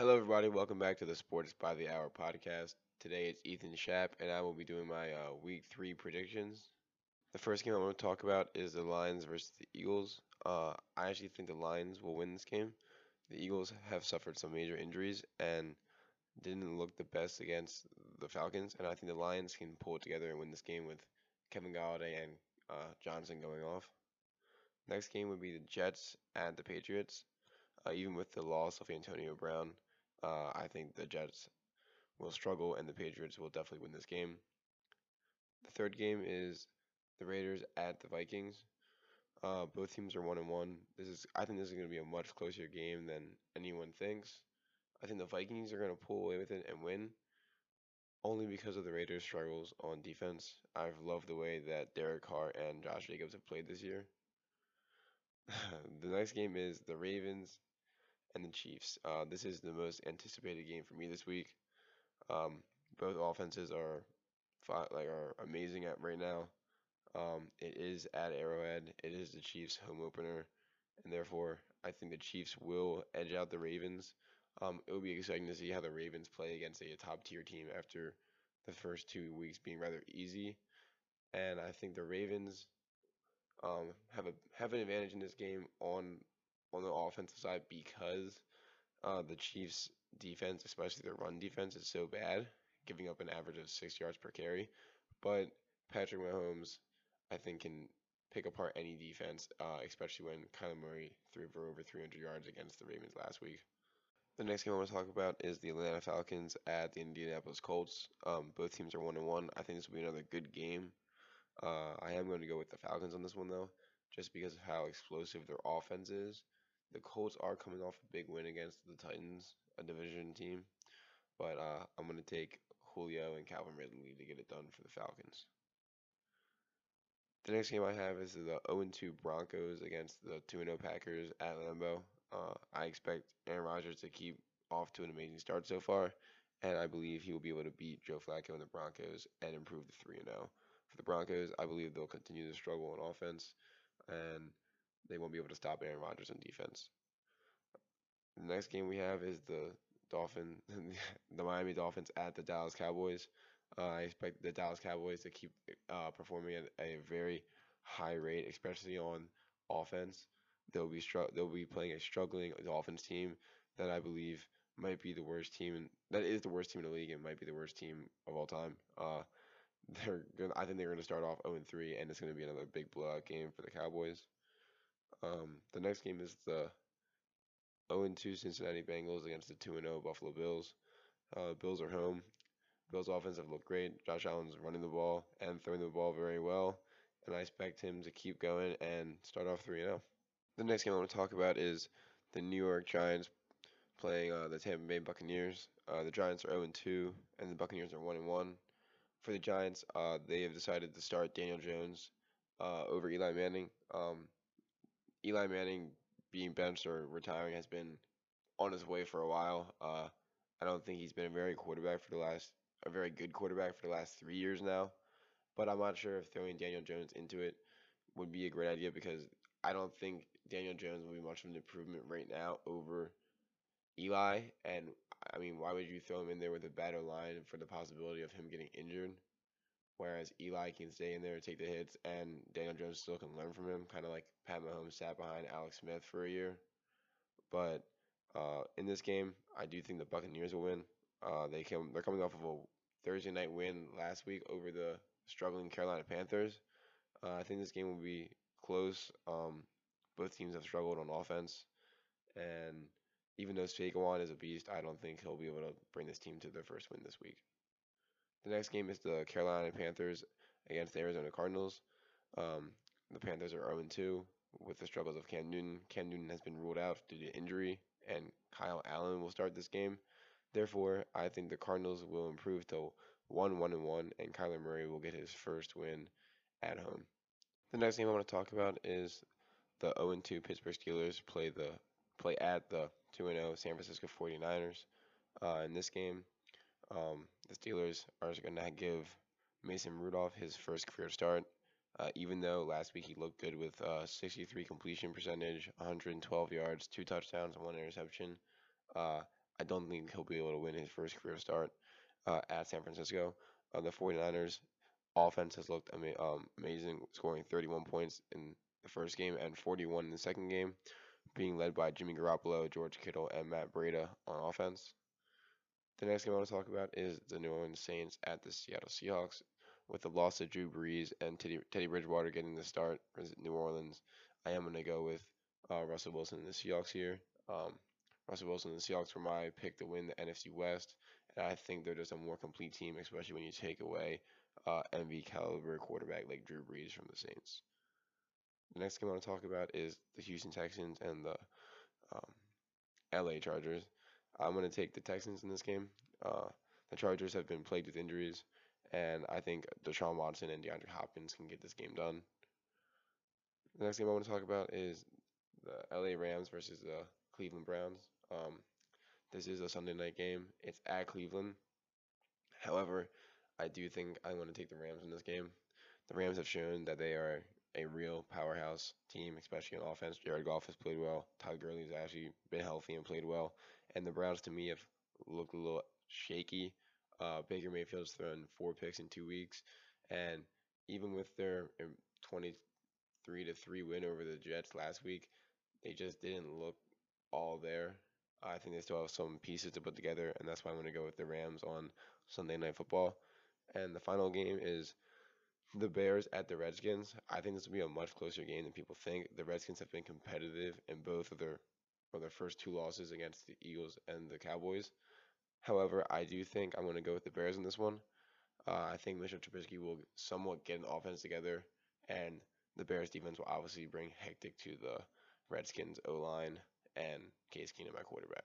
Hello, everybody. Welcome back to the Sports by the Hour podcast. Today it's Ethan Schapp, and I will be doing my uh, week three predictions. The first game I want to talk about is the Lions versus the Eagles. Uh, I actually think the Lions will win this game. The Eagles have suffered some major injuries and didn't look the best against the Falcons, and I think the Lions can pull it together and win this game with Kevin Golladay and uh, Johnson going off. Next game would be the Jets at the Patriots. Uh, even with the loss of Antonio Brown, uh, I think the Jets will struggle and the Patriots will definitely win this game. The third game is the Raiders at the Vikings. Uh, both teams are one and one. This is I think this is going to be a much closer game than anyone thinks. I think the Vikings are going to pull away with it and win, only because of the Raiders' struggles on defense. I've loved the way that Derek Carr and Josh Jacobs have played this year. the next game is the Ravens and the Chiefs. Uh, this is the most anticipated game for me this week. Um, both offenses are like are amazing at right now. Um, it is at Arrowhead. It is the Chiefs' home opener, and therefore I think the Chiefs will edge out the Ravens. Um, it will be exciting to see how the Ravens play against a top tier team after the first two weeks being rather easy, and I think the Ravens um, have a have an advantage in this game on on the offensive side because uh, the Chiefs' defense, especially their run defense, is so bad, giving up an average of six yards per carry. But Patrick Mahomes, I think, can pick apart any defense, uh, especially when Kyler Murray threw for over 300 yards against the Ravens last week. The next game I want to talk about is the Atlanta Falcons at the Indianapolis Colts. Um, both teams are one and one. I think this will be another good game. Uh, I am going to go with the Falcons on this one though, just because of how explosive their offense is. The Colts are coming off a big win against the Titans, a division team, but uh, I'm going to take Julio and Calvin Ridley to get it done for the Falcons. The next game I have is the 0-2 Broncos against the 2-0 Packers at Lambeau. Uh, I expect Aaron Rodgers to keep off to an amazing start so far, and I believe he will be able to beat Joe Flacco and the Broncos and improve the 3-0. For the Broncos, I believe they'll continue to struggle on offense, and they won't be able to stop Aaron Rodgers on defense. The next game we have is the Dolphin, the Miami Dolphins at the Dallas Cowboys. Uh, I expect the Dallas Cowboys to keep uh, performing at a very high rate, especially on offense. They'll be str- they'll be playing a struggling Dolphins team that I believe might be the worst team. And that is the worst team in the league and might be the worst team of all time. Uh, they're gonna, I think they're going to start off 0 3, and it's going to be another big blowout game for the Cowboys. Um, the next game is the 0-2 Cincinnati Bengals against the 2-0 Buffalo Bills. Uh, Bills are home. Bills offense have looked great. Josh Allen's running the ball and throwing the ball very well, and I expect him to keep going and start off 3-0. The next game I want to talk about is the New York Giants playing uh, the Tampa Bay Buccaneers. Uh, the Giants are 0-2, and the Buccaneers are 1-1. For the Giants, uh, they have decided to start Daniel Jones uh, over Eli Manning. Um, Eli Manning being benched or retiring has been on his way for a while. Uh, I don't think he's been a very quarterback for the last a very good quarterback for the last three years now. But I'm not sure if throwing Daniel Jones into it would be a great idea because I don't think Daniel Jones will be much of an improvement right now over Eli. And I mean, why would you throw him in there with a better line for the possibility of him getting injured? Whereas Eli can stay in there and take the hits, and Daniel Jones still can learn from him, kind of like Pat Mahomes sat behind Alex Smith for a year. But uh, in this game, I do think the Buccaneers will win. Uh, they came, they're coming off of a Thursday night win last week over the struggling Carolina Panthers. Uh, I think this game will be close. Um, both teams have struggled on offense, and even though Saquon is a beast, I don't think he'll be able to bring this team to their first win this week. The next game is the Carolina Panthers against the Arizona Cardinals. Um, the Panthers are 0 2 with the struggles of Cam Newton. Cam Newton has been ruled out due to injury, and Kyle Allen will start this game. Therefore, I think the Cardinals will improve to 1 1 and 1, and Kyler Murray will get his first win at home. The next game I want to talk about is the 0 2 Pittsburgh Steelers play the play at the 2 0 San Francisco 49ers. Uh, in this game, um, the Steelers are going to give Mason Rudolph his first career start. Uh, even though last week he looked good with uh, 63 completion percentage, 112 yards, two touchdowns, and one interception, uh, I don't think he'll be able to win his first career start uh, at San Francisco. Uh, the 49ers offense has looked ama- um, amazing, scoring 31 points in the first game and 41 in the second game, being led by Jimmy Garoppolo, George Kittle, and Matt Breida on offense. The next game I want to talk about is the New Orleans Saints at the Seattle Seahawks. With the loss of Drew Brees and Teddy, Teddy Bridgewater getting the start for New Orleans, I am going to go with uh, Russell Wilson and the Seahawks here. Um, Russell Wilson and the Seahawks were my pick to win the NFC West, and I think they're just a more complete team, especially when you take away uh, MVP caliber quarterback like Drew Brees from the Saints. The next game I want to talk about is the Houston Texans and the um, LA Chargers. I'm going to take the Texans in this game. Uh, the Chargers have been plagued with injuries, and I think Deshaun Watson and DeAndre Hopkins can get this game done. The next game I want to talk about is the LA Rams versus the Cleveland Browns. Um, this is a Sunday night game. It's at Cleveland. However, I do think I want to take the Rams in this game. The Rams have shown that they are a real powerhouse team, especially on offense. Jared Goff has played well. Todd Gurley has actually been healthy and played well. And the Browns, to me, have looked a little shaky. Uh, Baker Mayfield's thrown four picks in two weeks, and even with their um, 23 to three win over the Jets last week, they just didn't look all there. I think they still have some pieces to put together, and that's why I'm going to go with the Rams on Sunday Night Football. And the final game is the Bears at the Redskins. I think this will be a much closer game than people think. The Redskins have been competitive in both of their or their first two losses against the Eagles and the Cowboys. However, I do think I'm going to go with the Bears in this one. Uh, I think Mitchell Trubisky will somewhat get an offense together, and the Bears defense will obviously bring hectic to the Redskins O line and Case Keenum at quarterback.